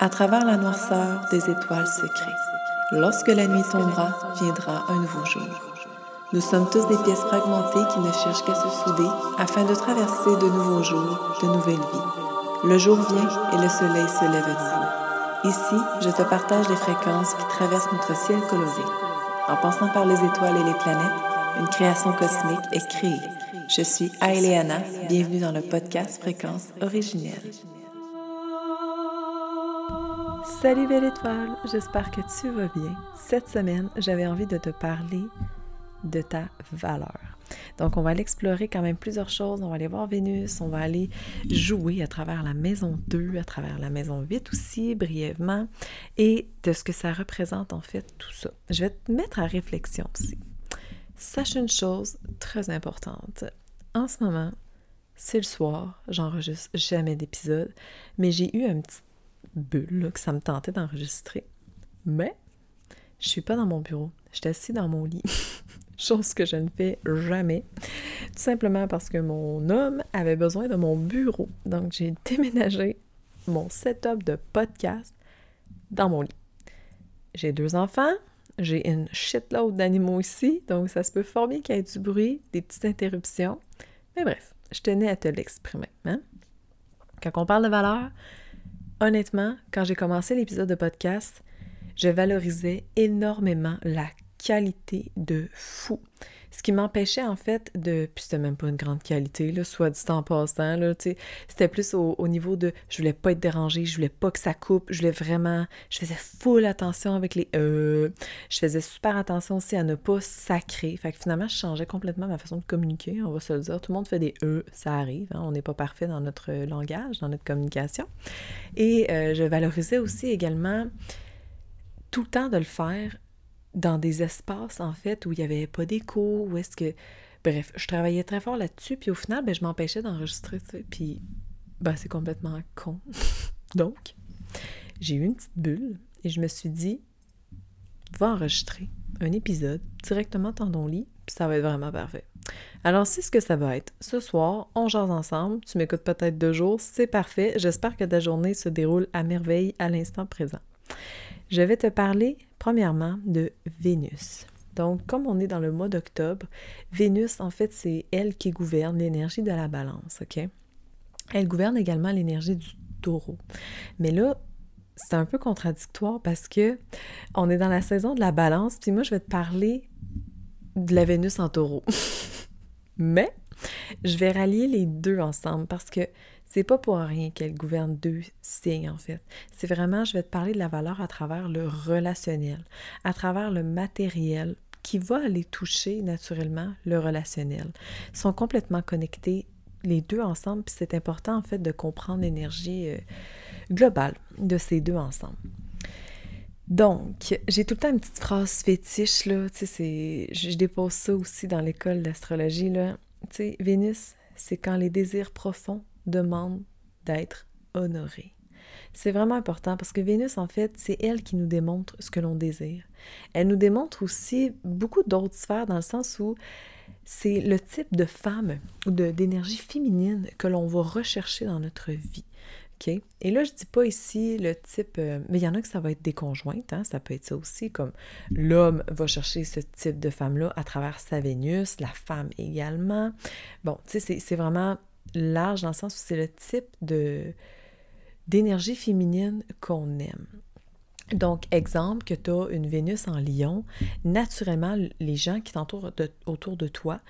À travers la noirceur des étoiles secrets, lorsque la nuit tombera, viendra un nouveau jour. Nous sommes tous des pièces fragmentées qui ne cherchent qu'à se souder afin de traverser de nouveaux jours, de nouvelles vies. Le jour vient et le soleil se lève à nouveau. Ici, je te partage les fréquences qui traversent notre ciel coloré. En passant par les étoiles et les planètes, une création cosmique est créée. Je suis Aileana, bienvenue dans le podcast Fréquences originelles. Salut belle étoile, j'espère que tu vas bien. Cette semaine, j'avais envie de te parler de ta valeur. Donc, on va aller explorer quand même plusieurs choses. On va aller voir Vénus, on va aller jouer à travers la maison 2, à travers la maison 8 aussi, brièvement, et de ce que ça représente en fait tout ça. Je vais te mettre à réflexion aussi. Sache une chose très importante. En ce moment, c'est le soir, j'enregistre jamais d'épisode, mais j'ai eu un petit bulle que ça me tentait d'enregistrer. Mais je suis pas dans mon bureau, je suis assis dans mon lit. Chose que je ne fais jamais. Tout simplement parce que mon homme avait besoin de mon bureau. Donc j'ai déménagé mon setup de podcast dans mon lit. J'ai deux enfants, j'ai une shitload d'animaux ici, donc ça se peut fort bien qu'il y ait du bruit, des petites interruptions. Mais bref, je tenais à te l'exprimer. Hein? Quand on parle de valeur, honnêtement, quand j'ai commencé l'épisode de podcast, je valorisais énormément la qualité de fou ce qui m'empêchait en fait de. Puis c'était même pas une grande qualité, là, soit du temps passant. C'était plus au, niveau de. Je voulais pas être dérangée, je voulais pas que ça coupe, je voulais vraiment. Je faisais full attention avec les euh. Je faisais super attention aussi à ne pas sacrer. Fait que finalement, je changeais complètement ma façon de communiquer, on va se le dire. Tout le monde fait des E, ça arrive, hein. on n'est pas parfait dans notre langage, dans notre communication. Et euh, je valorisais aussi également tout le temps de le faire dans des espaces, en fait, où il n'y avait pas d'écho, où est-ce que... Bref, je travaillais très fort là-dessus, puis au final, ben, je m'empêchais d'enregistrer, puis ben, c'est complètement con. Donc, j'ai eu une petite bulle, et je me suis dit, va enregistrer un épisode directement dans ton lit, puis ça va être vraiment parfait. Alors, c'est ce que ça va être. Ce soir, on jase ensemble. Tu m'écoutes peut-être deux jours, c'est parfait. J'espère que ta journée se déroule à merveille à l'instant présent. Je vais te parler premièrement de Vénus. Donc, comme on est dans le mois d'octobre, Vénus, en fait, c'est elle qui gouverne l'énergie de la balance, OK? Elle gouverne également l'énergie du taureau. Mais là, c'est un peu contradictoire parce que on est dans la saison de la balance, puis moi, je vais te parler de la Vénus en taureau. Mais je vais rallier les deux ensemble parce que c'est pas pour rien qu'elle gouverne deux signes, en fait. C'est vraiment, je vais te parler de la valeur à travers le relationnel, à travers le matériel qui va aller toucher naturellement le relationnel. Ils sont complètement connectés les deux ensemble, puis c'est important en fait de comprendre l'énergie euh, globale de ces deux ensemble. Donc, j'ai tout le temps une petite phrase fétiche, là, tu sais, je dépose ça aussi dans l'école d'astrologie, là. Tu sais, Vénus, c'est quand les désirs profonds demande d'être honorée. C'est vraiment important parce que Vénus, en fait, c'est elle qui nous démontre ce que l'on désire. Elle nous démontre aussi beaucoup d'autres sphères dans le sens où c'est le type de femme ou d'énergie féminine que l'on va rechercher dans notre vie. OK? Et là, je dis pas ici le type, euh, mais il y en a que ça va être des conjointes, hein? ça peut être ça aussi, comme l'homme va chercher ce type de femme-là à travers sa Vénus, la femme également. Bon, tu sais, c'est vraiment large dans le sens où c'est le type de d'énergie féminine qu'on aime. Donc, exemple, que tu as une Vénus en lion, naturellement, les gens qui t'entourent autour de toi,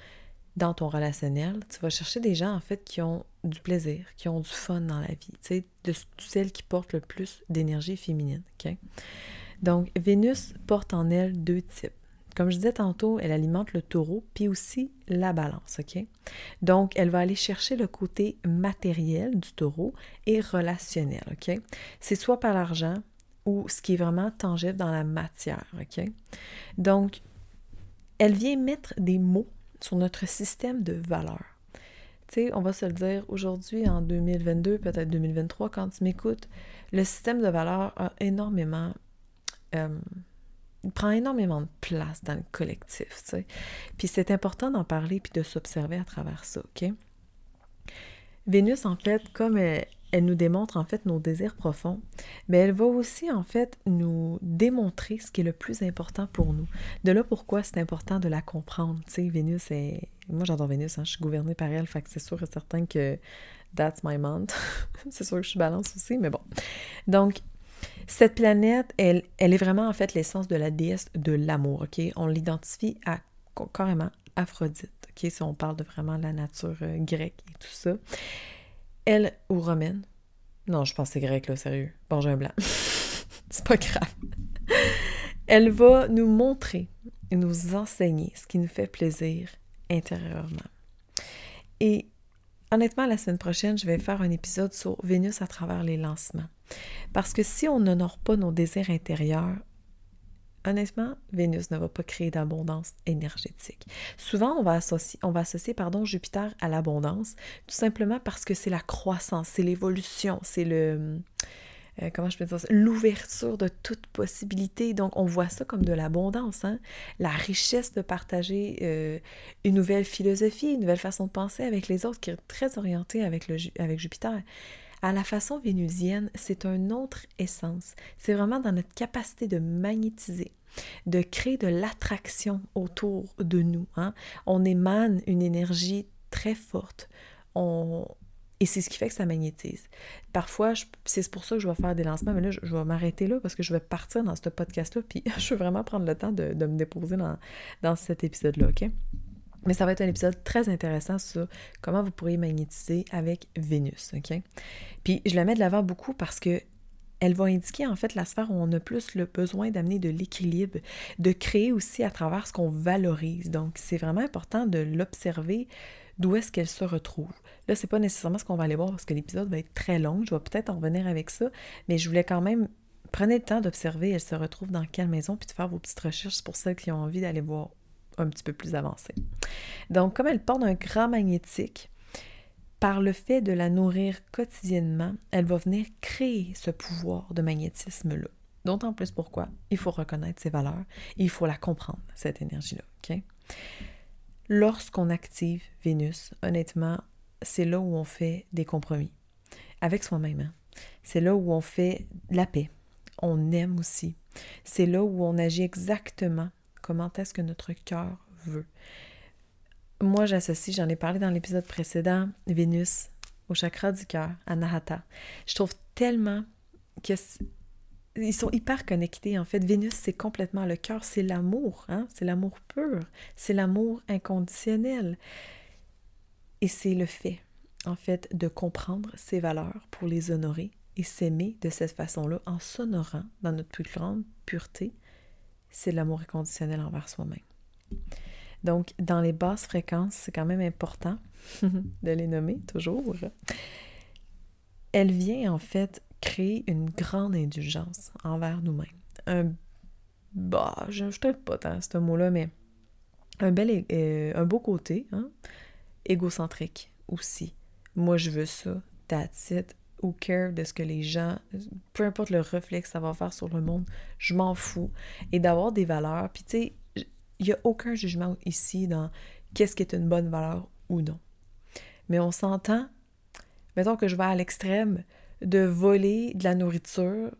dans ton relationnel, tu vas chercher des gens, en fait, qui ont du plaisir, qui ont du fun dans la vie, tu sais, de, celles qui portent le plus d'énergie féminine, OK? Donc, Vénus porte en elle deux types. Comme je disais tantôt, elle alimente le taureau, puis aussi la balance, OK? Donc, elle va aller chercher le côté matériel du taureau et relationnel, OK? C'est soit par l'argent ou ce qui est vraiment tangible dans la matière, OK? Donc, elle vient mettre des mots sur notre système de valeurs. Tu sais, on va se le dire, aujourd'hui, en 2022, peut-être 2023, quand tu m'écoutes, le système de valeurs a énormément... Euh, prend énormément de place dans le collectif, tu sais. Puis c'est important d'en parler puis de s'observer à travers ça, OK? Vénus, en fait, comme elle, elle nous démontre en fait nos désirs profonds, mais elle va aussi en fait nous démontrer ce qui est le plus important pour nous. De là pourquoi c'est important de la comprendre. Tu sais, Vénus est... Moi j'adore Vénus, hein, je suis gouvernée par elle, fait que c'est sûr et certain que that's my month. c'est sûr que je suis balance aussi, mais bon. Donc, cette planète, elle, est vraiment en fait l'essence de la déesse de l'amour, ok? On l'identifie à carrément Aphrodite, ok? Si on parle de vraiment la nature euh, grecque et tout ça. Elle, ou romaine? Non, je pense que c'est grec, là, sérieux. Bon, j'ai un blanc. c'est pas grave. Elle va nous montrer et nous enseigner ce qui nous fait plaisir intérieurement. Et honnêtement, la semaine prochaine, je vais faire un épisode sur Vénus à travers les lancements. Parce que si on n'honore pas nos désirs intérieurs, honnêtement, Vénus ne va pas créer d'abondance énergétique. Souvent, on va associer, on va Jupiter à l'abondance, tout simplement parce que c'est la croissance, c'est l'évolution, c'est le... Euh, comment je peux dire? L'ouverture de toute possibilité. Donc, on voit ça comme de l'abondance, hein? la richesse de partager euh, une nouvelle philosophie, une nouvelle façon de penser avec les autres qui est très orientée avec Jupiter. À la façon vénusienne, c'est une autre essence. C'est vraiment dans notre capacité de magnétiser, de créer de l'attraction autour de nous. Hein. On émane une énergie très forte. Et c'est ce qui fait que ça magnétise. Parfois, c'est pour ça que je vais faire des lancements, mais là, je, vais m'arrêter là parce que je vais partir dans ce podcast-là, puis je veux vraiment prendre le temps de, me déposer dans, dans cet épisode-là, OK? Mais ça va être un épisode très intéressant sur comment vous pourriez magnétiser avec Vénus, OK? Puis je la mets de l'avant beaucoup parce que elle va indiquer en fait la sphère où on a plus le besoin d'amener de l'équilibre, de créer aussi à travers ce qu'on valorise. Donc c'est vraiment important de l'observer d'où est-ce qu'elle se retrouve. Là, c'est pas nécessairement ce qu'on va aller voir parce que l'épisode va être très long. Je vais peut-être en revenir avec ça, mais je voulais quand même prenez le temps d'observer elle se retrouve dans quelle maison puis de faire vos petites recherches pour celles qui ont envie d'aller voir un petit peu plus avancé. Donc, comme elle porte un grand magnétique, par le fait de la nourrir quotidiennement, elle va venir créer ce pouvoir de magnétisme-là. D'autant plus pourquoi? Il faut reconnaître ses valeurs, il faut la comprendre, cette énergie-là. Lorsqu'on active Vénus, honnêtement, c'est là où on fait des compromis avec soi-même. Hein. C'est là où on fait la paix. On aime aussi. C'est là où on agit exactement comment est-ce que notre cœur veut? Moi, j'associe, j'en ai parlé dans l'épisode précédent, Vénus au chakra du cœur, à Nahata. Je trouve tellement que ils sont hyper connectés en fait. Vénus, c'est complètement le cœur, c'est l'amour, hein? c'est l'amour pur, c'est l'amour inconditionnel. Et c'est le fait, en fait, de comprendre ses valeurs pour les honorer et s'aimer de cette façon-là en s'honorant dans notre plus grande pureté c'est l'amour inconditionnel envers soi-même. Donc, dans les basses fréquences, c'est quand même important de les nommer toujours. Elle vient en fait créer une grande indulgence envers nous-mêmes. Un bah, je ne pas tant ce mot-là, mais un bel euh, beau côté, hein? égocentrique aussi. Moi, je veux ça, that's it ou care de ce que les gens, peu importe le reflet que ça va faire sur le monde, je m'en fous. Et d'avoir des valeurs. Puis tu sais, il n'y a aucun jugement ici dans qu'est-ce qui est une bonne valeur ou non. Mais on s'entend, mettons que je vais à l'extrême de voler de la nourriture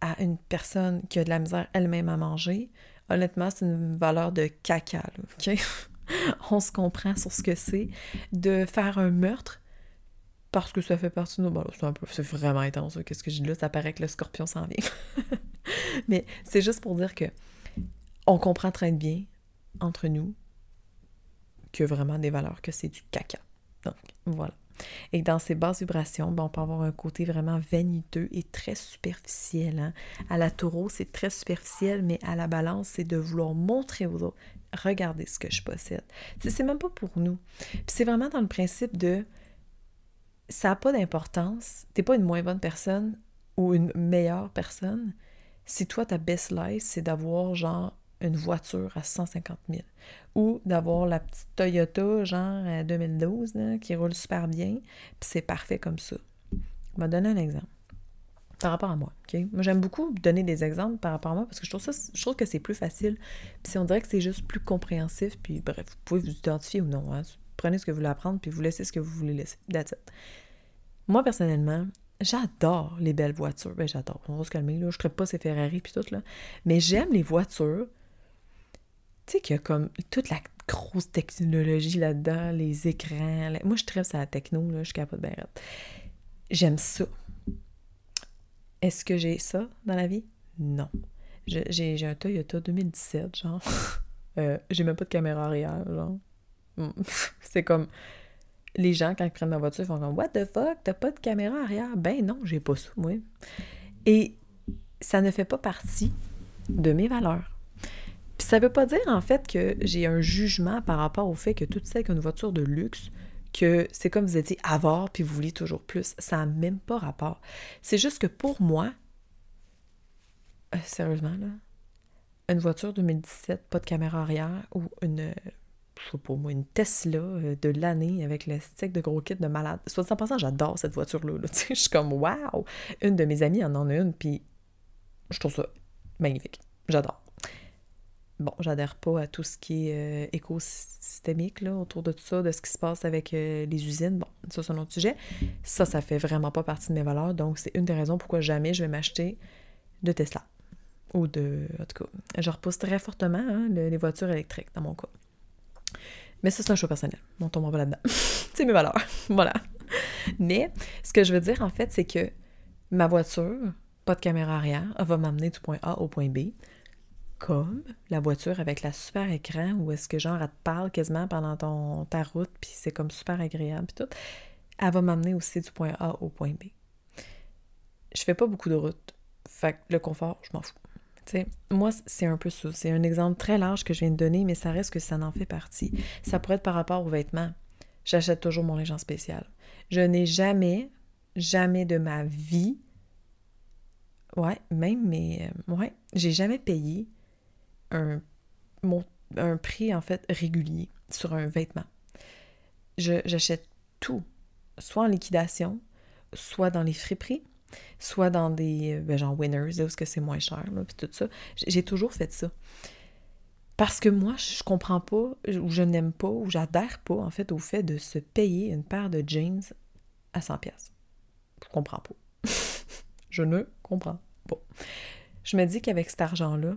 à une personne qui a de la misère elle-même à manger. Honnêtement, c'est une valeur de caca, on se comprend sur ce que c'est. De faire un meurtre, parce que ça fait partie de nos... c'est, vraiment intense, qu'est-ce que je dis là? Ça paraît que le scorpion s'en vient. Mais c'est juste pour dire que on comprend très bien entre nous que vraiment des valeurs, que c'est du caca. Donc, voilà. Et dans ces basses vibrations, ben, on peut avoir un côté vraiment vaniteux et très superficiel. Hein. À la taureau, c'est très superficiel, mais à la balance, c'est de vouloir montrer aux autres, regardez ce que je possède. C'est même pas pour nous. Puis c'est vraiment dans le principe de ça n'a pas d'importance. T'es pas une moins bonne personne ou une meilleure personne si toi, ta best life, c'est d'avoir genre une voiture à 150 000 ou d'avoir la petite Toyota genre 2012 qui roule super bien, puis c'est parfait comme ça. Je vais donner un exemple par rapport à moi. Moi, j'aime beaucoup donner des exemples par rapport à moi parce que je trouve, que c'est plus facile. Puis si on dirait que c'est juste plus compréhensif, puis bref, vous pouvez vous identifier ou non. Hein prenez ce que vous voulez apprendre, puis vous laissez ce que vous voulez laisser. Moi, personnellement, j'adore les belles voitures. Ben, j'adore. On va se calmer, là. Je ne pas ces Ferrari puis tout, là. Mais j'aime les voitures. Tu sais, qu'il y a comme toute la grosse technologie là-dedans, les écrans. Moi, je traite à la techno, là. Je suis capable de bien J'aime ça. Est-ce que j'ai ça dans la vie? Non. J'ai un Toyota 2017, genre. euh, j'ai même pas de caméra arrière, genre. C'est comme les gens, quand ils prennent ma voiture, ils font comme What the fuck, t'as pas de caméra arrière? Ben non, j'ai pas ça, moi. Et ça ne fait pas partie de mes valeurs. Puis ça veut pas dire en fait que j'ai un jugement par rapport au fait que tout ça avec une voiture de luxe, que c'est comme vous étiez avare puis vous vouliez toujours plus. Ça n'a même pas rapport. C'est juste que pour moi, euh, sérieusement, là, une voiture 2017, pas de caméra arrière ou une pas moi, une Tesla euh, de l'année avec le stick de gros kit de malade. Soit en passant, j'adore cette voiture-là. Je suis comme, waouh! Une de mes amies en en a une, puis je trouve ça magnifique. J'adore. Bon, j'adhère pas à tout ce qui est euh, écosystémique là, autour de tout ça, de ce qui se passe avec euh, les usines. Bon, ça, c'est un autre sujet. Ça, ça fait vraiment pas partie de mes valeurs. Donc, c'est une des raisons pourquoi jamais je vais m'acheter de Tesla. Ou de. En tout cas, je repousse très fortement hein, les voitures électriques dans mon cas. Mais ça, c'est un choix personnel. On tombe pas là-dedans. c'est mes valeurs. voilà. Mais ce que je veux dire, en fait, c'est que ma voiture, pas de caméra arrière, elle va m'amener du point A au point B. Comme la voiture avec la super écran où est-ce que genre elle te parle quasiment pendant ton, ta route, puis c'est comme super agréable, puis tout. Elle va m'amener aussi du point A au point B. Je fais pas beaucoup de routes. Fait que le confort, je m'en fous moi, c'est un peu ça. C'est un exemple très large que je viens de donner, mais ça reste que ça en fait partie. Ça pourrait être par rapport aux vêtements. J'achète toujours mon en spécial. Je n'ai jamais, jamais de ma vie, ouais, même, mais, euh, ouais, j'ai jamais payé un, un prix, en fait, régulier sur un vêtement. J'achète tout, soit en liquidation, soit dans les friperies, soit dans des, euh, ben, genre Winners, où que c'est moins cher, là, puis tout ça. J'ai toujours fait ça. Parce que moi, je comprends pas, ou je n'aime pas, ou j'adhère pas, en fait, au fait de se payer une paire de jeans à 100 pièces. Je comprends pas. je ne comprends pas. Je me dis qu'avec cet argent-là,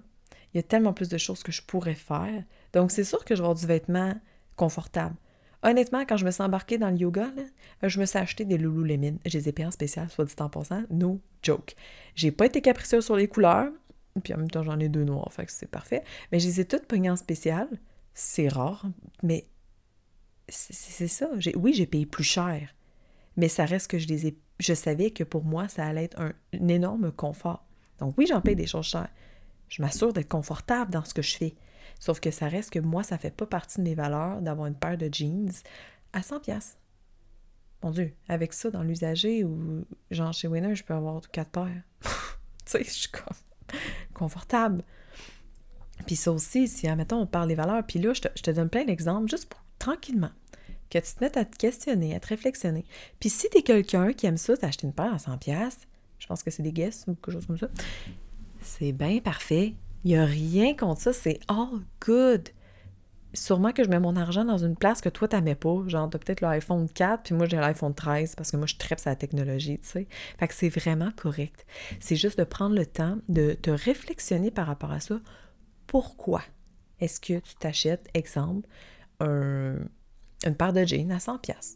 il y a tellement plus de choses que je pourrais faire. Donc, c'est sûr que je vais avoir du vêtement confortable. Honnêtement, quand je me suis embarquée dans le yoga, je me suis acheté des Lululemon. Je les ai payés en spécial, soit dit en passant. No joke. J'ai pas été capricieuse sur les couleurs. Puis en même temps, j'en ai deux noirs, fait que c'est parfait. Mais je les ai toutes payées en spécial. C'est rare, mais c'est ça. Oui, j'ai payé plus cher. Mais ça reste que je les ai. Je savais que pour moi, ça allait être un énorme confort. Donc oui, j'en paye des choses chères. Je m'assure d'être confortable dans ce que je fais. Sauf que ça reste que moi, ça fait pas partie de mes valeurs d'avoir une paire de jeans à 100 pièces. Mon Dieu, avec ça dans l'usager ou genre chez Winner, je peux avoir quatre paires. tu sais, je suis comme confortable. Puis ça aussi, si, admettons, on parle des valeurs, puis là, je te, donne plein d'exemples juste pour tranquillement que tu te mettes à te questionner, à te réflexionner. Puis si t'es quelqu'un qui aime ça, t'acheter une paire à 100 pièces, je pense que c'est des guests ou quelque chose comme ça, c'est bien parfait. Il n'y a rien contre ça, c'est all good. Sûrement que je mets mon argent dans une place que toi, t'aimais pas. Genre, t'as peut-être l'iPhone 4, puis moi, j'ai l'iPhone 13 parce que moi, je traite la technologie, tu sais. Fait que c'est vraiment correct. C'est juste de prendre le temps de te réflexionner par rapport à ça. Pourquoi est-ce que tu t'achètes, exemple, une paire de jeans à 100$?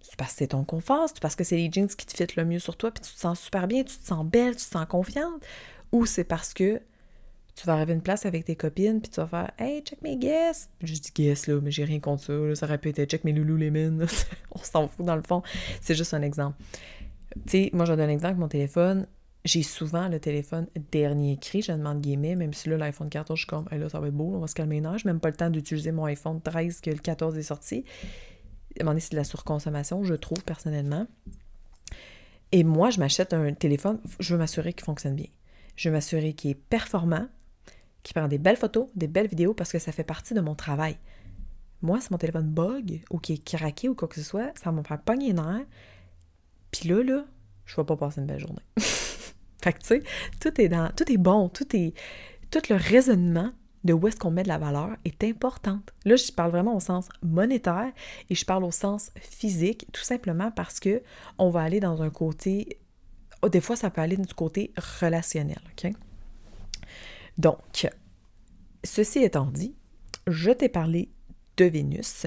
C'est parce que c'est ton confort, c'est parce que c'est les jeans qui te fit le mieux sur toi, puis tu te sens super bien, tu te sens belle, tu te sens confiante, ou c'est parce que tu vas arriver à une place avec tes copines, puis tu vas faire Hey, check mes guests. Je dis guests, là, mais j'ai rien contre ça. Ça aurait pu être check mes loulous Lemon. On s'en fout dans le fond. C'est juste un exemple. Tu sais, moi, je donne un exemple avec mon téléphone. J'ai souvent le téléphone dernier cri, je demande guillemets, même si là, l'iPhone 14, je suis comme, hey, là, ça va être beau, on va se calmer une heure. Je même pas le temps d'utiliser mon iPhone 13 que le 14 est sorti. Donné, c'est de la surconsommation, je trouve, personnellement. Et moi, je m'achète un téléphone, je veux m'assurer qu'il fonctionne bien. Je veux m'assurer qu'il est performant, qui prend des belles photos, des belles vidéos parce que ça fait partie de mon travail. Moi, si mon téléphone bug ou qui est craqué ou quoi que ce soit, ça va me faire pogner une Puis là, là, je vais pas passer une belle journée. fait que tu sais, tout est dans. Tout est bon, tout est. Tout le raisonnement de où est-ce qu'on met de la valeur est importante. Là, je parle vraiment au sens monétaire et je parle au sens physique, tout simplement parce que on va aller dans un côté oh, des fois, ça peut aller du côté relationnel, OK? Donc, ceci étant dit, je t'ai parlé de Vénus.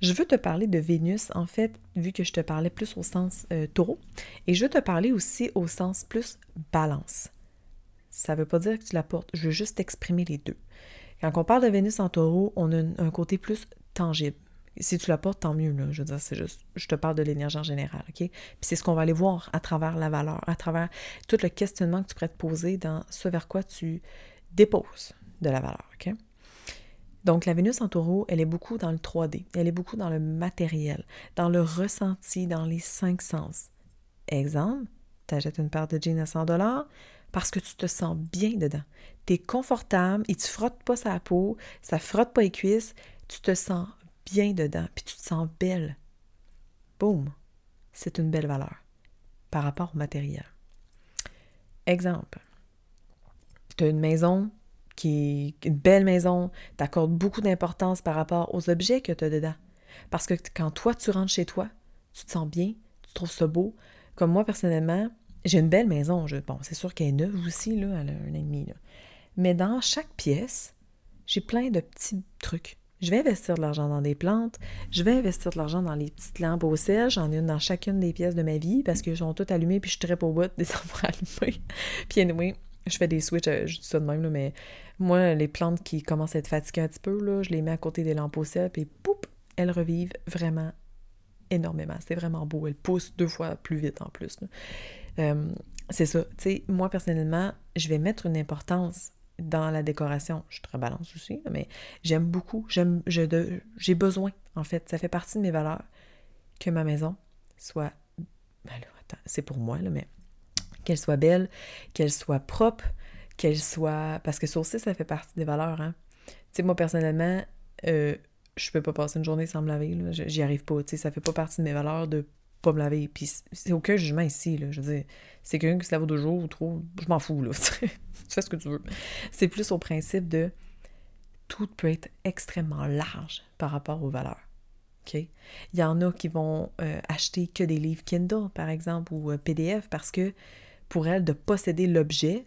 Je veux te parler de Vénus, en fait, vu que je te parlais plus au sens euh, taureau, et je veux te parler aussi au sens plus balance. Ça ne veut pas dire que tu la portes, je veux juste exprimer les deux. Quand on parle de Vénus en taureau, on a un, côté plus tangible. Si tu la portes, tant mieux. Je veux dire, c'est juste, je te parle de l'énergie en général, OK? Puis c'est ce qu'on va aller voir à travers la valeur, à travers tout le questionnement que tu pourrais te poser dans ce vers quoi tu déposes de la valeur, OK? Donc, la Vénus en taureau, elle est beaucoup dans le 3D, elle est beaucoup dans le matériel, dans le ressenti, dans les cinq sens. Exemple, tu achètes une paire de jeans à 100 dollars parce que tu te sens bien dedans. Tu es confortable, il ne te frotte pas sa peau, ça frotte pas les cuisses, tu te sens bien dedans, puis tu te sens belle. Boum! C'est une belle valeur par rapport au matériel. Exemple, tu as une maison qui est une belle maison, tu accordes beaucoup d'importance par rapport aux objets que tu as dedans. Parce que quand toi, tu rentres chez toi, tu te sens bien, tu trouves ça beau. Comme moi, personnellement, j'ai une belle maison. Je, bon, c'est sûr qu'elle est neuve aussi, là, elle a un an. Mais dans chaque pièce, j'ai plein de petits trucs. Je vais investir de l'argent dans des plantes, je vais investir de l'argent dans les petites lampes au sel, j'en ai une dans chacune des pièces de ma vie parce qu'elles sont toutes allumées puis je trappe au bout des arbres allumés. puis anyway, je fais des switches, euh, je dis ça de même, là, mais moi, les plantes qui commencent à être fatiguées un petit peu, là, je les mets à côté des lampes au sel, puis poup, elles revivent vraiment énormément. C'est vraiment beau. Elles poussent deux fois plus vite en plus. Euh, c'est ça. Tu sais, moi, personnellement, je vais mettre une importance dans la décoration. Je suis très balance aussi, mais j'aime beaucoup. J'aime, j'ai besoin, en fait. Ça fait partie de mes valeurs que ma maison soit. Ben c'est pour moi, là, mais qu'elle soit belle, qu'elle soit propre, qu'elle soit. Parce que ça aussi, ça fait partie des valeurs. Hein. Tu sais, moi, personnellement, euh, je peux pas passer une journée sans me laver. J'y arrive pas. Tu sais, ça fait pas partie de mes valeurs de pas me laver. Puis c'est aucun jugement ici. Là. Je veux dire, c'est quelqu'un qui se lave deux jours ou trop. Je m'en fous. Là. tu fais ce que tu veux. C'est plus au principe de tout peut être extrêmement large par rapport aux valeurs. Il y en a qui vont euh, acheter que des livres Kindle, par exemple, ou euh, PDF, parce que pour elles, de posséder l'objet,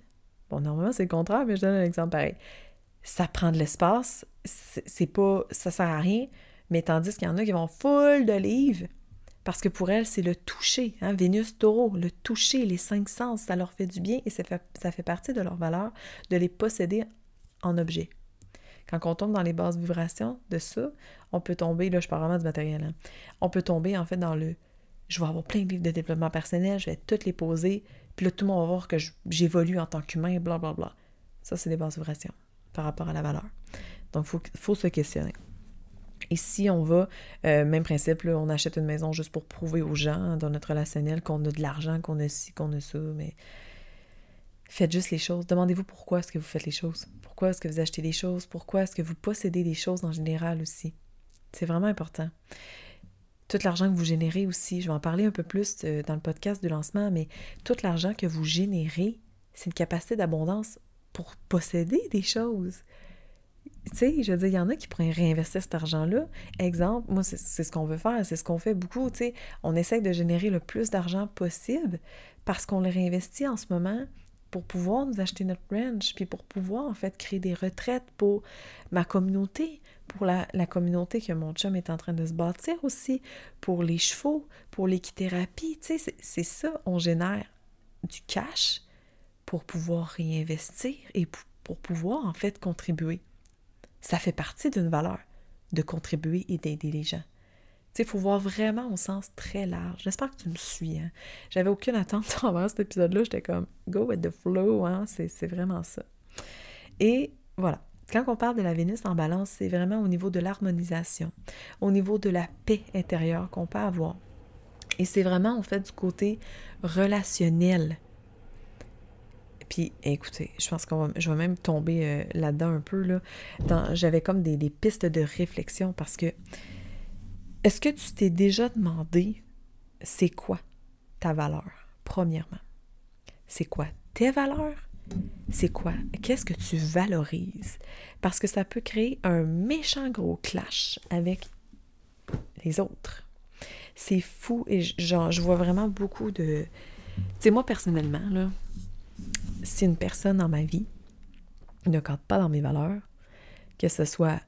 bon, normalement, c'est le contraire, mais je donne un exemple pareil. Ça prend de l'espace, c'est pas, ça sert à rien, mais tandis qu'il y en a qui vont full de livres, parce que pour elles, c'est le toucher, hein, Vénus taureau, le toucher, les cinq sens, ça leur fait du bien et ça fait, ça fait partie de leur valeur de les posséder en objet. Quand on tombe dans les basses vibrations de ça, on peut tomber, là je parle vraiment du matériel, hein, on peut tomber en fait dans le je vais avoir plein de livres de développement personnel, je vais toutes les poser, puis là, tout le monde va voir que j'évolue en tant qu'humain, blablabla. Bla, bla. Ça, c'est des basses vibrations par rapport à la valeur. Donc, il faut, se questionner. Et si on va, euh, même principe, on achète une maison juste pour prouver aux gens dans notre relationnel qu'on a de l'argent, qu'on a ci, qu'on a ça, mais faites juste les choses. Demandez-vous pourquoi est-ce que vous faites les choses. Pourquoi est-ce que vous achetez des choses? Pourquoi est-ce que vous possédez des choses en général aussi? C'est vraiment important tout l'argent que vous générez aussi. Je vais en parler un peu plus euh, dans le podcast du lancement, mais tout l'argent que vous générez, c'est une capacité d'abondance pour posséder des choses. Tu sais, je veux dire, il y en a qui pourraient réinvestir cet argent-là. Exemple, moi, c'est ce qu'on veut faire, c'est ce qu'on fait beaucoup. Tu sais, on essaie de générer le plus d'argent possible parce qu'on le réinvestit en ce moment pour pouvoir nous acheter notre ranch, puis pour pouvoir en fait créer des retraites pour ma communauté, pour la, communauté que mon chum est en train de se bâtir aussi, pour les chevaux, pour l'équithérapie. Tu sais, c'est ça, on génère du cash pour pouvoir réinvestir et pour pouvoir en fait contribuer. Ça fait partie d'une valeur de contribuer et d'aider les gens. Tu sais, il faut voir vraiment au sens très large. J'espère que tu me suis. Hein? J'avais aucune attente envers cet épisode-là. J'étais comme go with the flow. Hein? C'est vraiment ça. Et voilà. Quand on parle de la Vénus en balance, c'est vraiment au niveau de l'harmonisation, au niveau de la paix intérieure qu'on peut avoir. Et c'est vraiment, en fait, du côté relationnel. Puis, écoutez, je pense qu'on va, je vais même tomber euh, là-dedans un peu. J'avais comme des, pistes de réflexion parce que est-ce que tu t'es déjà demandé c'est quoi ta valeur, premièrement? C'est quoi tes valeurs? C'est quoi? Qu'est-ce que tu valorises? Parce que ça peut créer un méchant gros clash avec les autres. C'est fou et genre, je vois vraiment beaucoup de, sais, moi, personnellement, là, si une personne dans ma vie ne cadre pas dans mes valeurs, que ce soit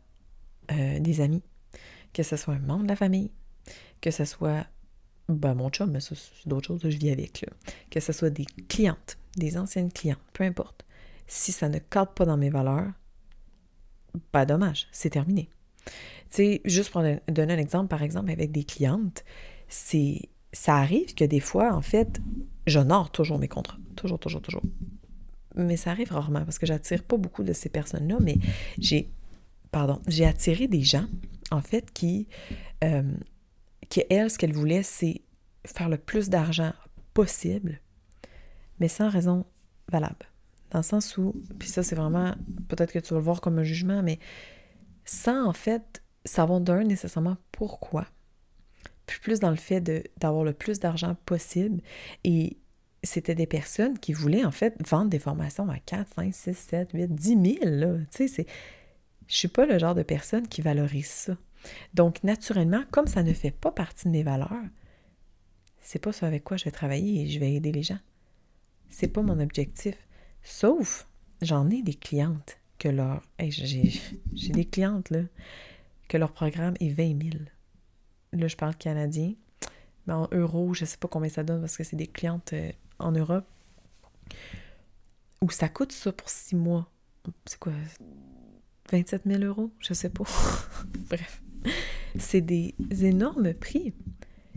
euh, des amis, que ce soit un membre de la famille, que ce soit ben, mon chum, mais c'est d'autres choses que je vis avec, là. que ce soit des clientes, des anciennes clientes, peu importe. Si ça ne cadre pas dans mes valeurs, pas dommage, c'est terminé. Tu sais, juste pour donner un exemple, par exemple, avec des clientes, c'est ça arrive que des fois, en fait, j'honore toujours mes contrats. Toujours, toujours, toujours. Mais ça arrive rarement parce que j'attire pas beaucoup de ces personnes-là, mais j'ai, pardon, j'ai attiré des gens, en fait, qui, euh, qui elles, ce qu'elles voulaient, c'est faire le plus d'argent possible, mais sans raison valable. Dans le sens où, puis ça, c'est vraiment, peut-être que tu vas le voir comme un jugement, mais sans, en fait, savoir d'un nécessairement pourquoi plus dans le fait d'avoir le plus d'argent possible. Et c'était des personnes qui voulaient en fait vendre des formations à 4, 5, 6, 7, 8, 10 000. Là. Tu sais, je suis pas le genre de personne qui valorise ça. Donc, naturellement, comme ça ne fait pas partie de mes valeurs, c'est pas ça avec quoi je vais travailler et je vais aider les gens. C'est pas mon objectif. Sauf, j'en ai des clientes que leur. j'ai des clientes, là, que leur programme est 20 000 là je parle canadien, mais en euros, je sais pas combien ça donne parce que c'est des clientes euh, en Europe, où ça coûte ça pour six mois. C'est quoi? 27 000 euros? Je sais pas. Bref. C'est des énormes prix.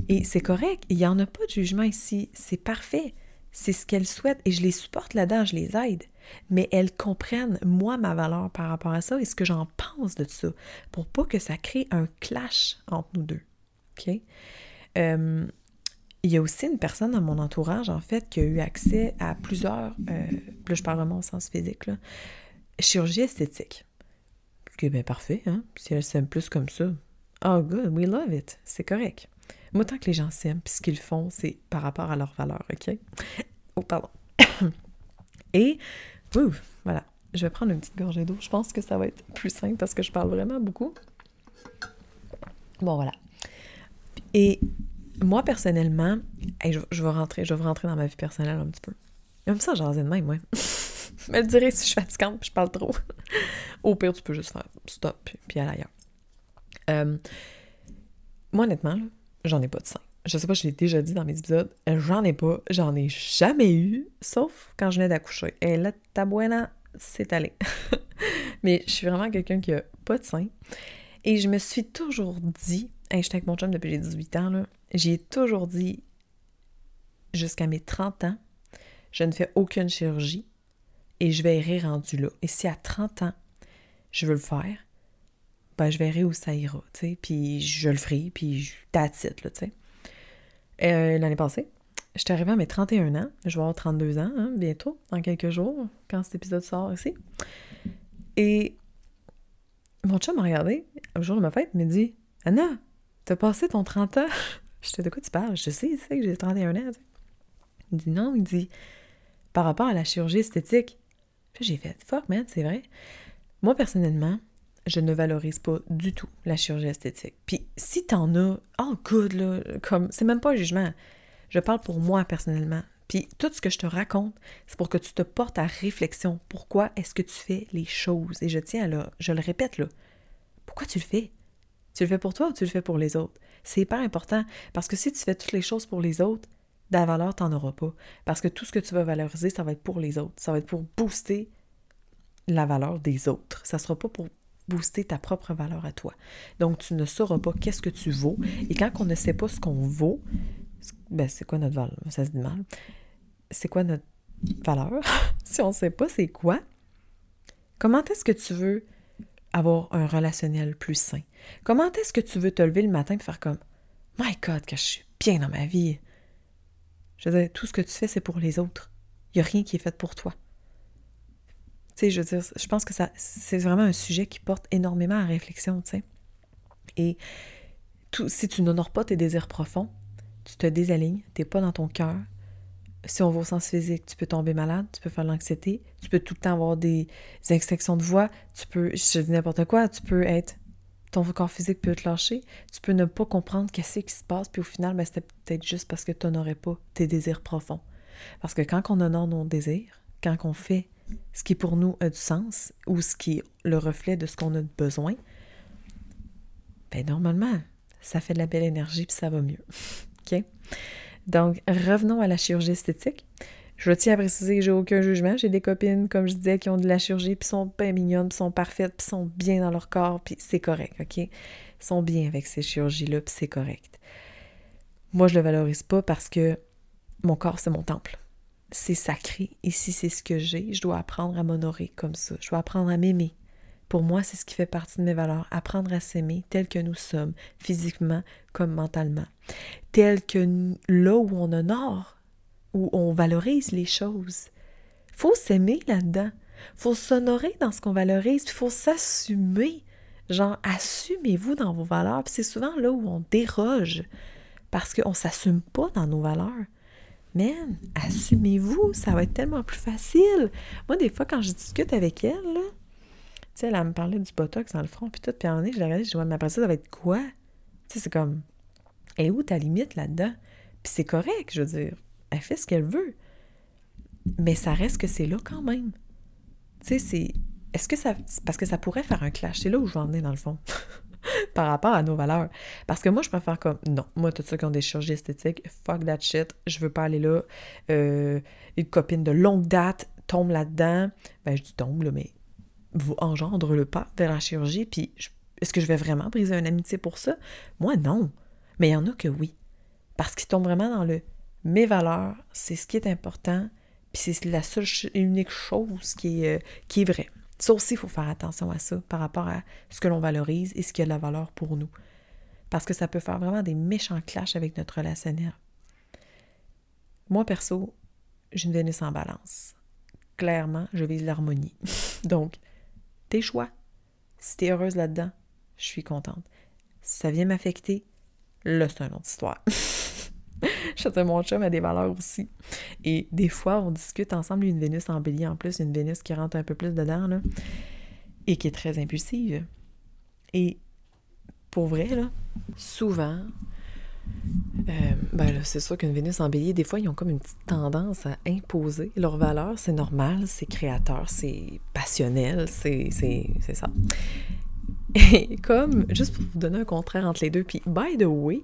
Et c'est correct. Il n'y en a pas de jugement ici. C'est parfait. C'est ce qu'elles souhaitent et je les supporte là-dedans, je les aide. Mais elles comprennent, moi, ma valeur par rapport à ça et ce que j'en pense de ça pour pas que ça crée un clash entre nous deux. OK? Euh, il y a aussi une personne dans mon entourage, en fait, qui a eu accès à plusieurs, euh, là je parle vraiment au sens physique, là, chirurgie esthétique. Ok, bien parfait, hein? Si elle s'aime plus comme ça, oh good, we love it, c'est correct. Moi, tant que les gens s'aiment, puis ce qu'ils font, c'est par rapport à leurs valeurs, OK? Oh, pardon. Et, ouf, voilà, je vais prendre une petite gorgée d'eau. Je pense que ça va être plus simple parce que je parle vraiment beaucoup. Bon, voilà. Et moi, personnellement, je, vais rentrer, je vais rentrer dans ma vie personnelle un petit peu. Même ça, j'en ai de même, moi. me dirais si je suis fatigante je parle trop. Au pire, tu peux juste faire stop puis aller ailleurs. Euh, moi, honnêtement, j'en ai pas de sein. Je sais pas, je l'ai déjà dit dans mes épisodes, j'en ai pas, j'en ai jamais eu, sauf quand je venais d'accoucher. Et là, ta buena, c'est allé. Mais je suis vraiment quelqu'un qui a pas de sein. Et je me suis toujours dit, Hey, j'étais avec mon chum depuis j'ai 18 ans, là. J'ai toujours dit, jusqu'à mes 30 ans, je ne fais aucune chirurgie et je verrai rendu là. Et si à 30 ans, je veux le faire, ben je verrai où ça ira, tu sais, puis je le ferai, puis je titre, là, tu sais. Euh, L'année passée, j'étais arrivée à mes 31 ans, je vais avoir 32 ans, hein, bientôt, dans quelques jours, quand cet épisode sort ici. Et mon chum m'a regardé, le jour de ma fête, m'a dit « Anna, T'as passé ton 30 ans? Je te de quoi tu parles? Je sais, sais que j'ai 31 ans. Il dit non, il dit par rapport à la chirurgie esthétique. J'ai fait fuck man, c'est vrai. Moi personnellement, je ne valorise pas du tout la chirurgie esthétique. Puis si t'en as, oh good là, comme c'est même pas un jugement. Je parle pour moi personnellement. Puis tout ce que je te raconte, c'est pour que tu te portes à réflexion. Pourquoi est-ce que tu fais les choses? Et je tiens à là, je le répète là. Pourquoi tu le fais? Tu le fais pour toi ou tu le fais pour les autres? C'est hyper important parce que si tu fais toutes les choses pour les autres, de la valeur, tu n'en auras pas. Parce que tout ce que tu vas valoriser, ça va être pour les autres. Ça va être pour booster la valeur des autres. Ça sera pas pour booster ta propre valeur à toi. Donc, tu ne sauras pas qu'est-ce que tu vaux. Et quand on ne sait pas ce qu'on vaut, ben, c'est quoi notre valeur? Ça se dit mal. C'est quoi notre valeur? si on ne sait pas c'est quoi, comment est-ce que tu veux avoir un relationnel plus sain? Comment est-ce que tu veux te lever le matin et faire comme My God, que je suis bien dans ma vie? Je veux dire, tout ce que tu fais, c'est pour les autres. Il n'y a rien qui est fait pour toi. Tu sais, je veux je pense que ça, c'est vraiment un sujet qui porte énormément à réflexion, tu sais. Et tout, si tu n'honores pas tes désirs profonds, tu te désalignes, tu n'es pas dans ton cœur, si on va au sens physique, tu peux tomber malade, tu peux faire l'anxiété, tu peux tout le temps avoir des extinctions de voix, tu peux, je dis n'importe quoi, tu peux être, ton corps physique peut te lâcher, tu peux ne pas comprendre qu'est-ce qui se passe, puis au final, ben, c'était peut-être juste parce que tu n'aurais pas tes désirs profonds. Parce que quand on honore nos désirs, quand on fait ce qui pour nous a du sens ou ce qui est le reflet de ce qu'on a besoin, ben normalement, ça fait de la belle énergie puis ça va mieux. OK? Donc, revenons à la chirurgie esthétique. Je tiens à préciser que j'ai aucun jugement. J'ai des copines, comme je disais, qui ont de la chirurgie, puis sont pas mignonnes, puis sont parfaites, puis sont bien dans leur corps, puis c'est correct, OK? Ils sont bien avec ces chirurgies-là, puis c'est correct. Moi, je le valorise pas parce que mon corps, c'est mon temple. C'est sacré. Ici, c'est ce que j'ai. Je dois apprendre à m'honorer comme ça. Je dois apprendre à m'aimer. Pour moi, c'est ce qui fait partie de mes valeurs. Apprendre à s'aimer tel que nous sommes, physiquement comme mentalement. Tel que là où on honore, où on valorise les choses. faut s'aimer là-dedans. faut s'honorer dans ce qu'on valorise. Faut s'assumer. Genre, assumez-vous dans vos valeurs. c'est souvent là où on déroge parce qu'on ne s'assume pas dans nos valeurs. Man, assumez-vous, ça va être tellement plus facile. Moi, des fois, quand je discute avec elle, là, tu sais, elle, me parlait du botox dans le front, puis tout, puis en est, je l'ai regardé, je dis, ouais, mais après ça, ça va être quoi? Tu sais, c'est comme, et où ta limite là-dedans? Puis c'est correct, je veux dire, elle fait ce qu'elle veut. Mais ça reste que c'est là quand même. Tu sais, c'est. Est-ce que ça. Parce que ça pourrait faire un clash? C'est là où je vais en venir, dans le fond. par rapport à nos valeurs. Parce que moi, je préfère comme, non, moi, tous ceux qui ont des chirurgies esthétiques, fuck that shit, je veux pas aller là. Euh, une copine de longue date tombe là-dedans. Ben, je dis tombe, là, mais vous engendre le pas vers la chirurgie, puis est-ce que je vais vraiment briser une amitié pour ça? Moi, non. Mais il y en a que oui. Parce qu'ils tombent vraiment dans le mes valeurs, c'est ce qui est important, puis c'est la seule unique chose qui est, euh, qui est vraie. Ça aussi, il faut faire attention à ça par rapport à ce que l'on valorise et ce qui a de la valeur pour nous. Parce que ça peut faire vraiment des méchants clashs avec notre relationnel. Moi, perso, j'ai une Vénus en balance. Clairement, je vise l'harmonie. Donc, tes choix. Si tu es heureuse là-dedans, je suis contente. Si ça vient m'affecter, là, c'est une autre histoire. je mon chum a des valeurs aussi. Et des fois, on discute ensemble une Vénus en bélier en plus, une Vénus qui rentre un peu plus dedans, là, et qui est très impulsive. Et pour vrai, là, souvent, euh, ben c'est sûr qu'une Vénus en bélier, des fois, ils ont comme une petite tendance à imposer leurs valeurs. C'est normal, c'est créateur, c'est passionnel, c'est ça. Et comme, juste pour vous donner un contraire entre les deux, puis by the way,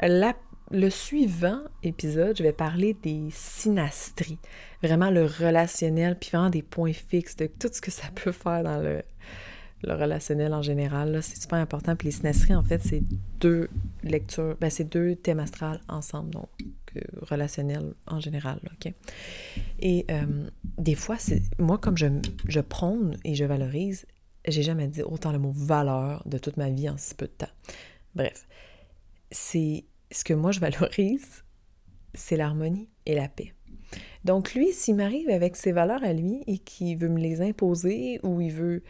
la le suivant épisode, je vais parler des synastries, vraiment le relationnel, puis vraiment des points fixes, de tout ce que ça peut faire dans le, relationnel en général. C'est super important. Puis les synastries, en fait, c'est deux lectures, ben, c'est deux thèmes astrales ensemble, donc relationnel en général. OK? Et euh, des fois, c'est moi, comme je, je prône et je valorise, j'ai jamais dit autant le mot valeur de toute ma vie en si peu de temps. Bref, c'est ce que moi je valorise, c'est l'harmonie et la paix. Donc lui, s'il m'arrive avec ses valeurs à lui et qu'il veut me les imposer ou il veut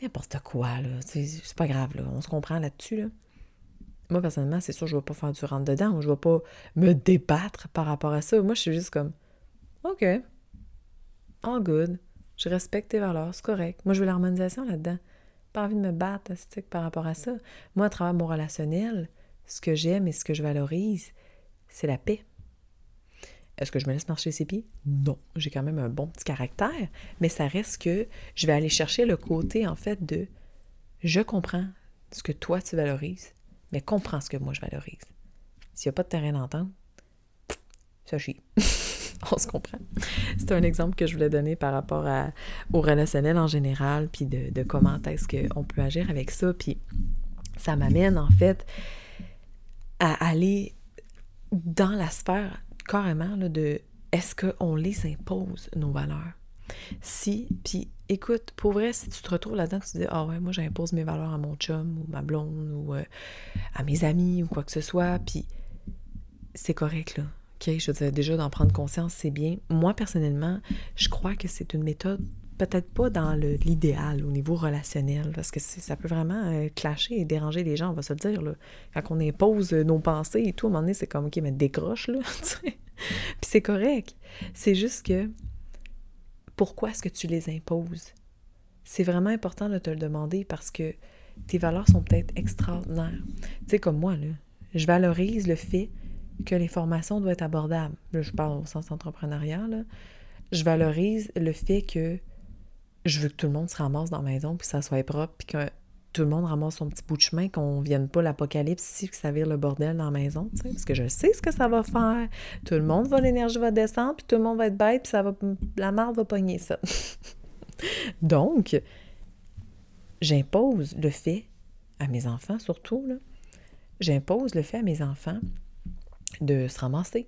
n'importe quoi, c'est pas grave, là, on se comprend là-dessus, là. Moi, personnellement, c'est sûr, je ne vais pas faire du rentre-dedans, je ne vais pas me débattre par rapport à ça. Moi, je suis juste comme, OK, all good, je respecte tes valeurs, c'est correct. Moi, je veux l'harmonisation là-dedans. Pas envie de me battre par rapport à ça. Moi, à travers mon relationnel, ce que j'aime et ce que je valorise, c'est la paix. Est-ce que je me laisse marcher ses pieds? Non. J'ai quand même un bon petit caractère, mais ça reste que je vais aller chercher le côté, en fait, de je comprends ce que toi tu valorises, mais comprends ce que moi je valorise. S'il n'y a pas de terrain d'entente, ça chie. On se comprend. C'est un exemple que je voulais donner par rapport au relationnel en général, puis de, de comment est-ce qu'on peut agir avec ça. Puis ça m'amène, en fait, à aller dans la sphère carrément de est-ce qu'on les impose, nos valeurs? Si, puis écoute, pour vrai, si tu te retrouves là-dedans, tu te dis, ah ouais, moi j'impose mes valeurs à mon chum ou ma blonde ou euh, à mes amis ou quoi que ce soit, puis c'est correct là. OK, je veux dire, déjà d'en prendre conscience, c'est bien. Moi, personnellement, je crois que c'est une méthode peut-être pas dans l'idéal au niveau relationnel, parce que ça peut vraiment euh, clasher et déranger les gens, on va se le dire. Là. Quand on impose nos pensées et tout, à un moment donné, c'est comme, OK, mais décroche, là. Puis c'est correct. C'est juste que, pourquoi est-ce que tu les imposes? C'est vraiment important de te le demander parce que tes valeurs sont peut-être extraordinaires. Tu sais, comme moi, là, je valorise le fait que les formations doivent être abordables. Là, je parle au sens entrepreneurial. Là. Je valorise le fait que je veux que tout le monde se ramasse dans la maison, puis ça soit propre, puis que tout le monde ramasse son petit bout de chemin, qu'on ne vienne pas l'apocalypse ici, que ça vire le bordel dans la maison, tu sais, parce que je sais ce que ça va faire. Tout le monde va, l'énergie va descendre, puis tout le monde va être bête, puis ça va, la marde va pogner ça. Donc, j'impose le fait à mes enfants, surtout, là, j'impose le fait à mes enfants de se ramasser.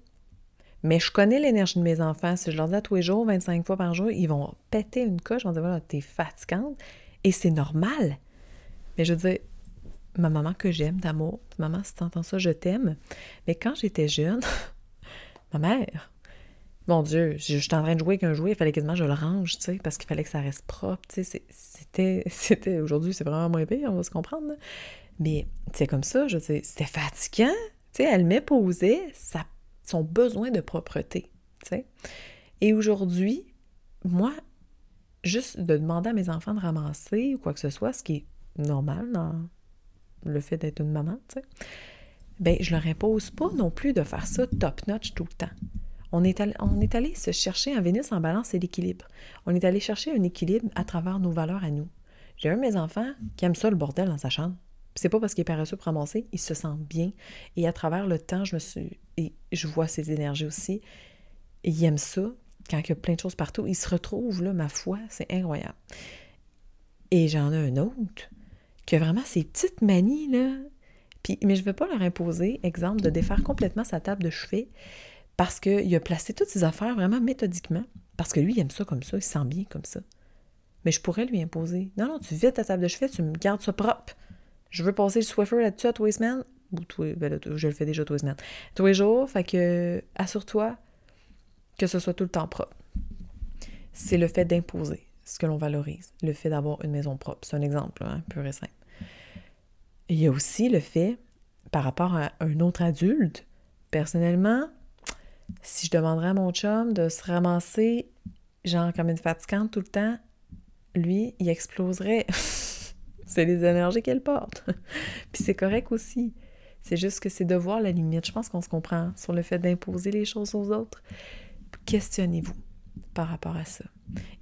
Mais je connais l'énergie de mes enfants. Si je leur dis à tous les jours, 25 fois par jour, ils vont péter une coche, ils vont dire voilà, t'es fatigante. Et c'est normal. Mais je veux dire, ma maman que j'aime d'amour, maman, si tu entends ça, je t'aime. Mais quand j'étais jeune, ma mère, mon Dieu, j'étais en train de jouer avec un jouet, il fallait quasiment que je le range, tu sais, parce qu'il fallait que ça reste propre, tu sais. C'était, c'était, aujourd'hui, c'est vraiment moins pire, on va se comprendre. Mais c'est comme ça, je sais, c'était fatigant. Tu sais, elle m'éposait ça, son besoin de propreté. Et aujourd'hui, moi, juste de demander à mes enfants de ramasser ou quoi que ce soit, ce qui est normal dans le fait d'être une maman, tu sais, ben je leur impose pas non plus de faire ça top-notch tout le temps. On est, allé, on est allé se chercher un Vénus en balance et l'équilibre. On est allé chercher un équilibre à travers nos valeurs à nous. J'ai un de mes enfants qui aime ça le bordel dans sa chambre. C'est pas parce qu'il est paresseux pour ramasser, il se sent bien. Et à travers le temps, je me suis. Et je vois ses énergies aussi. il aime ça. Quand il y a plein de choses partout, il se retrouve là, ma foi, c'est incroyable. Et j'en ai un autre qui a vraiment ces petites manies, là. Puis, mais je ne vais pas leur imposer, exemple, de défaire complètement sa table de chevet parce qu'il a placé toutes ses affaires vraiment méthodiquement. Parce que lui, il aime ça comme ça, il se sent bien comme ça. Mais je pourrais lui imposer. Non, non, tu vides ta table de chevet, tu me gardes ça propre. Je veux passer le Swiffer là-dessus à tous les semaines. Ou ben je le fais déjà tous les semaines. Tous les jours, fait que assure-toi que ce soit tout le temps propre. C'est le fait d'imposer ce que l'on valorise, le fait d'avoir une maison propre. C'est un exemple, hein, pur et simple. il y a aussi le fait, par rapport à un autre adulte, personnellement, si je demanderais à mon chum de se ramasser, genre comme une fatigante tout le temps, lui, il exploserait. c'est les énergies qu'elle porte. Puis c'est correct aussi. C'est juste que c'est de voir la limite. Je pense qu'on se comprend sur le fait d'imposer les choses aux autres. Questionnez-vous par rapport à ça.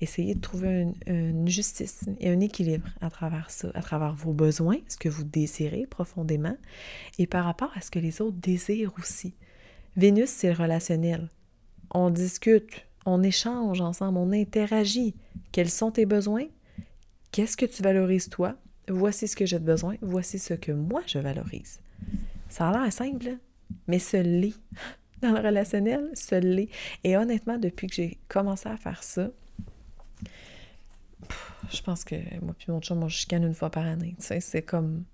Essayez de trouver une, justice et un équilibre à travers ça, à travers vos besoins, ce que vous désirez profondément, et par rapport à ce que les autres désirent aussi. Vénus, c'est relationnel. On discute, on échange ensemble, on interagit. Quels sont tes besoins? Qu'est-ce que tu valorises toi? Voici ce que j'ai besoin, voici ce que moi je valorise. Ça a l'air simple, mais ce l'est. Dans le relationnel, ce l'est. Et honnêtement, depuis que j'ai commencé à faire ça, je pense que moi puis mon chum, on chicane une fois par année. Tu sais, c'est comme...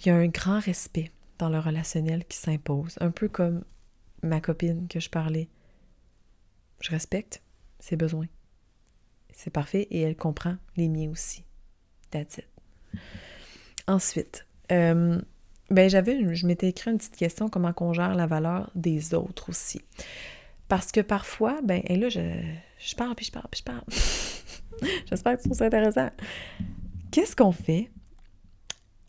Il y a un grand respect dans le relationnel qui s'impose. Un peu comme ma copine que je parlais. Je respecte ses besoins. C'est parfait et elle comprend les miens aussi. That's it. Ensuite, euh, ben j'avais, je m'étais écrit une petite question comment qu'on gère la valeur des autres aussi. Parce que parfois, ben, et là, je, je parle, puis je parle, puis je parle. J'espère que c'est intéressant. Qu'est-ce qu'on fait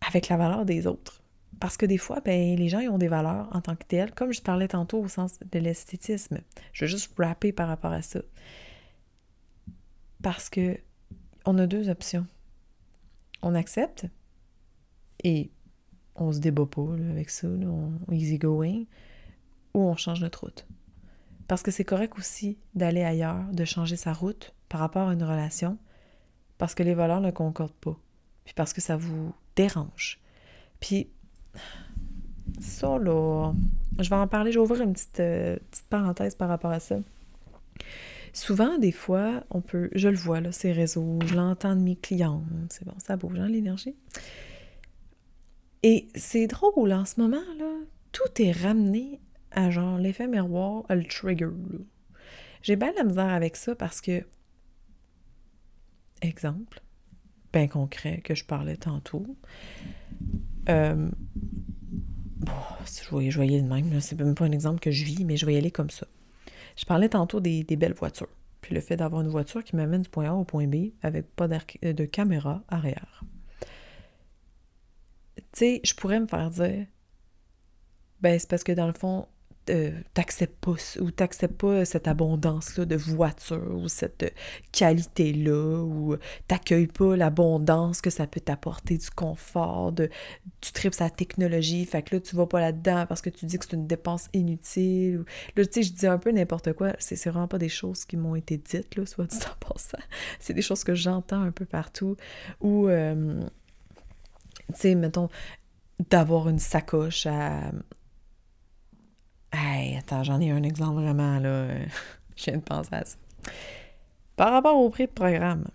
avec la valeur des autres? Parce que des fois, ben, les gens ils ont des valeurs en tant que telles, comme je parlais tantôt au sens de l'esthétisme. Je vais juste rapper par rapport à ça. Parce que on a deux options. On accepte et on se débat pas avec ça, on, easy going, ou on change notre route. Parce que c'est correct aussi d'aller ailleurs, de changer sa route par rapport à une relation, parce que les valeurs ne concordent pas, puis parce que ça vous dérange. Puis, ça, là, je vais en parler, je vais ouvrir une petite, euh, petite parenthèse par rapport à ça. Souvent, des fois, on peut, je le vois, là, ces réseaux, je l'entends de mes clients, c'est bon, ça bouge, hein, l'énergie. Et c'est drôle, en ce moment, là, tout est ramené à genre l'effet miroir, le trigger. J'ai bien la misère avec ça parce que, exemple, bien concret que je parlais tantôt, euh, bon, je voyais, je voyais le même, c'est même pas un exemple que je vis, mais je vais y aller comme ça. Je parlais tantôt des, belles voitures. Puis le fait d'avoir une voiture qui m'amène du point A au point B avec pas de caméra arrière. Tu sais, je pourrais me faire dire Ben, c'est parce que dans le fond, euh, t'acceptes pas ou t'acceptes pas cette abondance-là de voiture ou cette qualité-là ou t'accueilles pas l'abondance que ça peut t'apporter du confort, de, tu tripes sa technologie, fait que là tu vas pas là-dedans parce que tu dis que c'est une dépense inutile. Ou, là, tu sais, je dis un peu n'importe quoi, c'est vraiment pas des choses qui m'ont été dites, là, soit dit en passant. C'est des choses que j'entends un peu partout ou, euh, tu sais, mettons, d'avoir une sacoche à Hey, attends, j'en ai un exemple vraiment, là. je viens de penser à ça. Par rapport au prix de programme,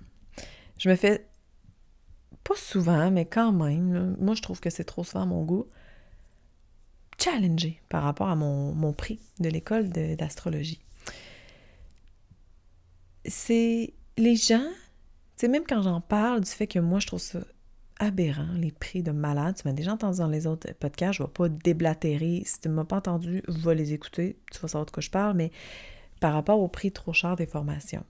je me fais pas souvent, mais quand même, moi je trouve que c'est trop souvent mon goût, challenger par rapport à mon, mon prix de l'école d'astrologie. C'est les gens, tu sais, même quand j'en parle du fait que moi je trouve ça aberrant, les prix de malade. Tu m'as déjà entendu dans les autres podcasts, je ne vais pas déblatérer. Si tu ne m'as pas entendu, va les écouter, tu vas savoir de quoi je parle, mais par rapport au prix trop cher des formations.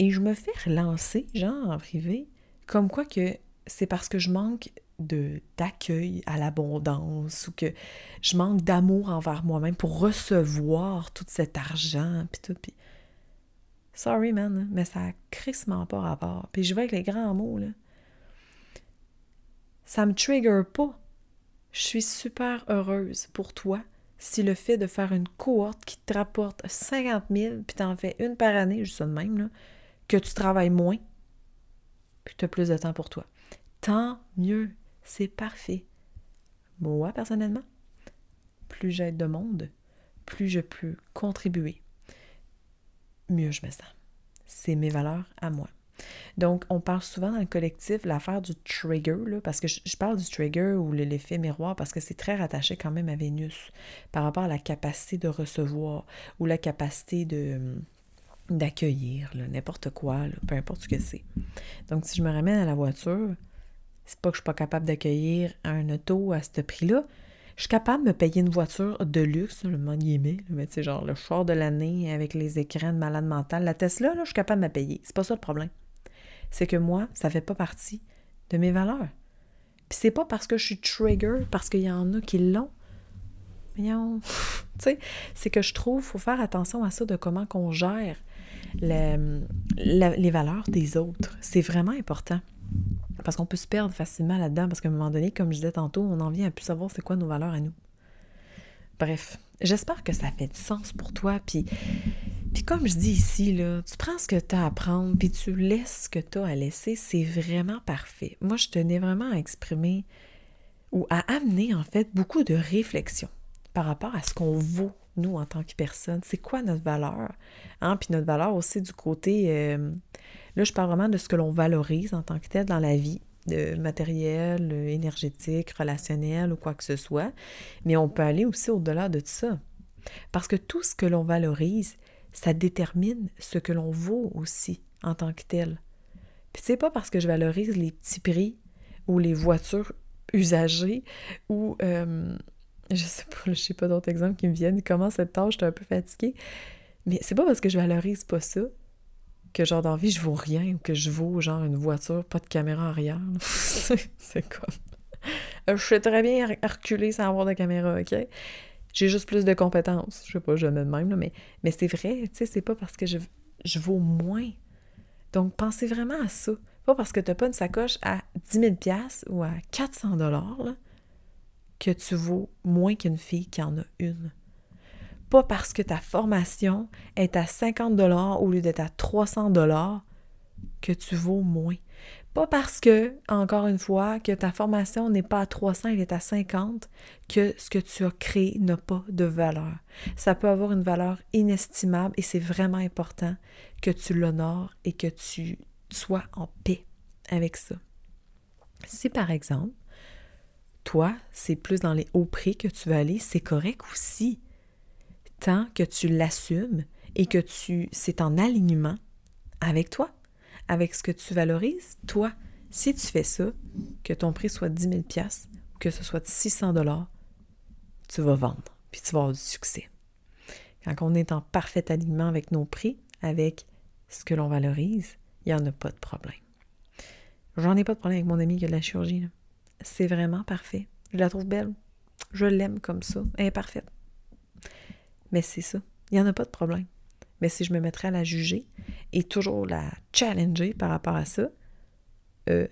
Et je me fais relancer, genre en privé, comme quoi que c'est parce que je manque d'accueil à l'abondance ou que je manque d'amour envers moi-même pour recevoir tout cet argent puis tout puis sorry man mais ça a crissement pas rapport puis je vais avec les grands mots là ça me trigger pas. Je suis super heureuse pour toi si le fait de faire une cohorte qui te rapporte 50 000, puis t'en fais une par année, juste ça de même, que tu travailles moins, puis tu as plus de temps pour toi. Tant mieux, c'est parfait. Moi, personnellement, plus j'aide de monde, plus je peux contribuer, mieux je me sens. C'est mes valeurs à moi. Donc, on parle souvent dans le collectif l'affaire du trigger, parce que je, parle du trigger ou l'effet miroir parce que c'est très rattaché quand même à Vénus par rapport à la capacité de recevoir ou la capacité de d'accueillir n'importe quoi, peu importe ce que c'est. Donc, si je me ramène à la voiture, c'est pas que je suis pas capable d'accueillir un auto à ce prix-là. Je suis capable de me payer une voiture de luxe, le guillemets, mais genre le char de l'année avec les écrans de malade mental. La Tesla, là, je suis capable de me payer. C'est pas ça le problème c'est que moi, ça fait pas partie de mes valeurs. Puis c'est pas parce que je suis trigger, parce qu'il y en a qui l'ont. tu sais, c'est que je trouve, faut faire attention à ça de comment qu'on gère les valeurs des autres. C'est vraiment important. Parce qu'on peut se perdre facilement là-dedans, parce qu'à un moment donné, comme je disais tantôt, on en vient à plus savoir c'est quoi nos valeurs à nous. Bref, j'espère que ça fait du sens pour toi. Puis puis comme je dis ici, là, tu prends ce que tu as à prendre, puis tu laisses ce que tu as à laisser, c'est vraiment parfait. Moi, je tenais vraiment à exprimer ou à amener en fait beaucoup de réflexion par rapport à ce qu'on vaut, nous, en tant que personne. C'est quoi notre valeur? Hein? Puis notre valeur aussi du côté, euh, là, je parle vraiment de ce que l'on valorise en tant que tel dans la vie, de matériel, énergétique, relationnel ou quoi que ce soit. Mais on peut aller aussi au-delà de ça. Parce que tout ce que l'on valorise, ça détermine ce que l'on vaut aussi en tant que tel. Puis c'est pas parce que je valorise les petits prix ou les voitures usagées ou euh, je sais pas, je sais pas d'autres exemples qui me viennent. Comment cette tâche, j'étais un peu fatiguée. Mais c'est pas parce que je valorise pas ça que genre dans vie je vaux rien ou que je vaux genre une voiture, pas de caméra arrière. c'est comme. Je sais très bien reculer sans avoir de caméra, ok? J'ai juste plus de compétences. Je sais pas, je mets de même, mais, c'est vrai, tu sais, c'est pas parce que je, je vaux moins. Donc, pensez vraiment à ça. Pas parce que tu n'as pas une sacoche à 10 000 ou à 400 là, que tu vaux moins qu'une fille qui en a une. Pas parce que ta formation est à 50 au lieu d'être à 300 que tu vaux moins. Pas parce que, encore une fois, que ta formation n'est pas à 300, elle est à 50, que ce que tu as créé n'a pas de valeur. Ça peut avoir une valeur inestimable et c'est vraiment important que tu l'honores et que tu sois en paix avec ça. Si par exemple, toi, c'est plus dans les hauts prix que tu veux aller, c'est correct aussi. Tant que tu l'assumes et que tu c'est en alignement avec toi avec ce que tu valorises, toi, si tu fais ça, que ton prix soit 10 000 ou que ce soit 600 tu vas vendre, puis tu vas avoir du succès. Quand on est en parfait alignement avec nos prix, avec ce que l'on valorise, il n'y en a pas de problème. J'en ai pas de problème avec mon ami qui a de la chirurgie. C'est vraiment parfait. Je la trouve belle. Je l'aime comme ça. Elle parfaite. Mais c'est ça. Il n'y en a pas de problème. Mais si je me mettrais à la juger et toujours la challenger par rapport à ça, euh,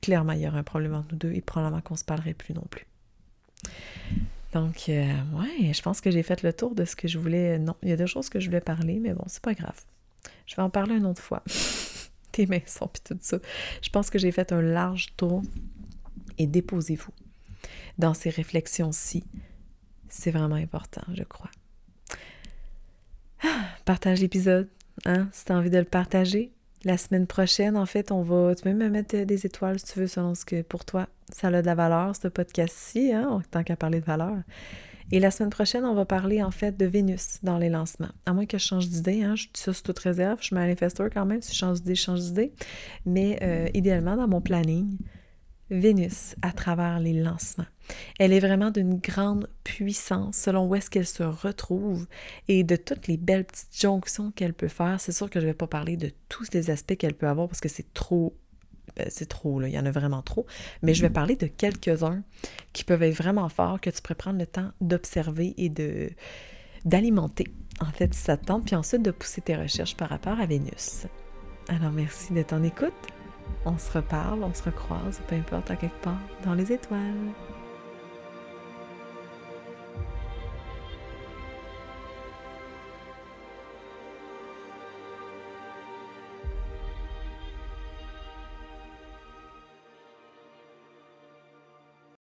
clairement, il y aurait un problème entre nous deux et probablement qu'on ne se parlerait plus non plus. Donc, euh, ouais, je pense que j'ai fait le tour de ce que je voulais. Non, il y a des choses que je voulais parler, mais bon, c'est pas grave. Je vais en parler une autre fois. Tes mains sont puis tout ça. Je pense que j'ai fait un large tour et déposez-vous dans ces réflexions-ci. C'est vraiment important, je crois. Partage l'épisode, hein, si tu as envie de le partager. La semaine prochaine, en fait, on va. Tu peux même me mettre des étoiles si tu veux, selon ce que pour toi, ça a de la valeur, ce podcast-ci, hein, tant qu'à parler de valeur. Et la semaine prochaine, on va parler en fait de Vénus dans les lancements. À moins que je change d'idée, hein, je ça sous toute réserve, je suis manifesteur quand même, si je change d'idée, je change d'idée. Mais euh, idéalement, dans mon planning, Vénus à travers les lancements. Elle est vraiment d'une grande puissance selon où est-ce qu'elle se retrouve et de toutes les belles petites jonctions qu'elle peut faire. C'est sûr que je ne vais pas parler de tous les aspects qu'elle peut avoir parce que c'est trop ben, c'est trop, là, il y en a vraiment trop, mais je vais parler de quelques-uns qui peuvent être vraiment forts, que tu pourrais prendre le temps d'observer et de d'alimenter, en fait, si ça te tente, puis ensuite de pousser tes recherches par rapport à Vénus. Alors, merci de ton écoute. On se reparle, on se recroise, peu importe, à quelque part, dans les étoiles.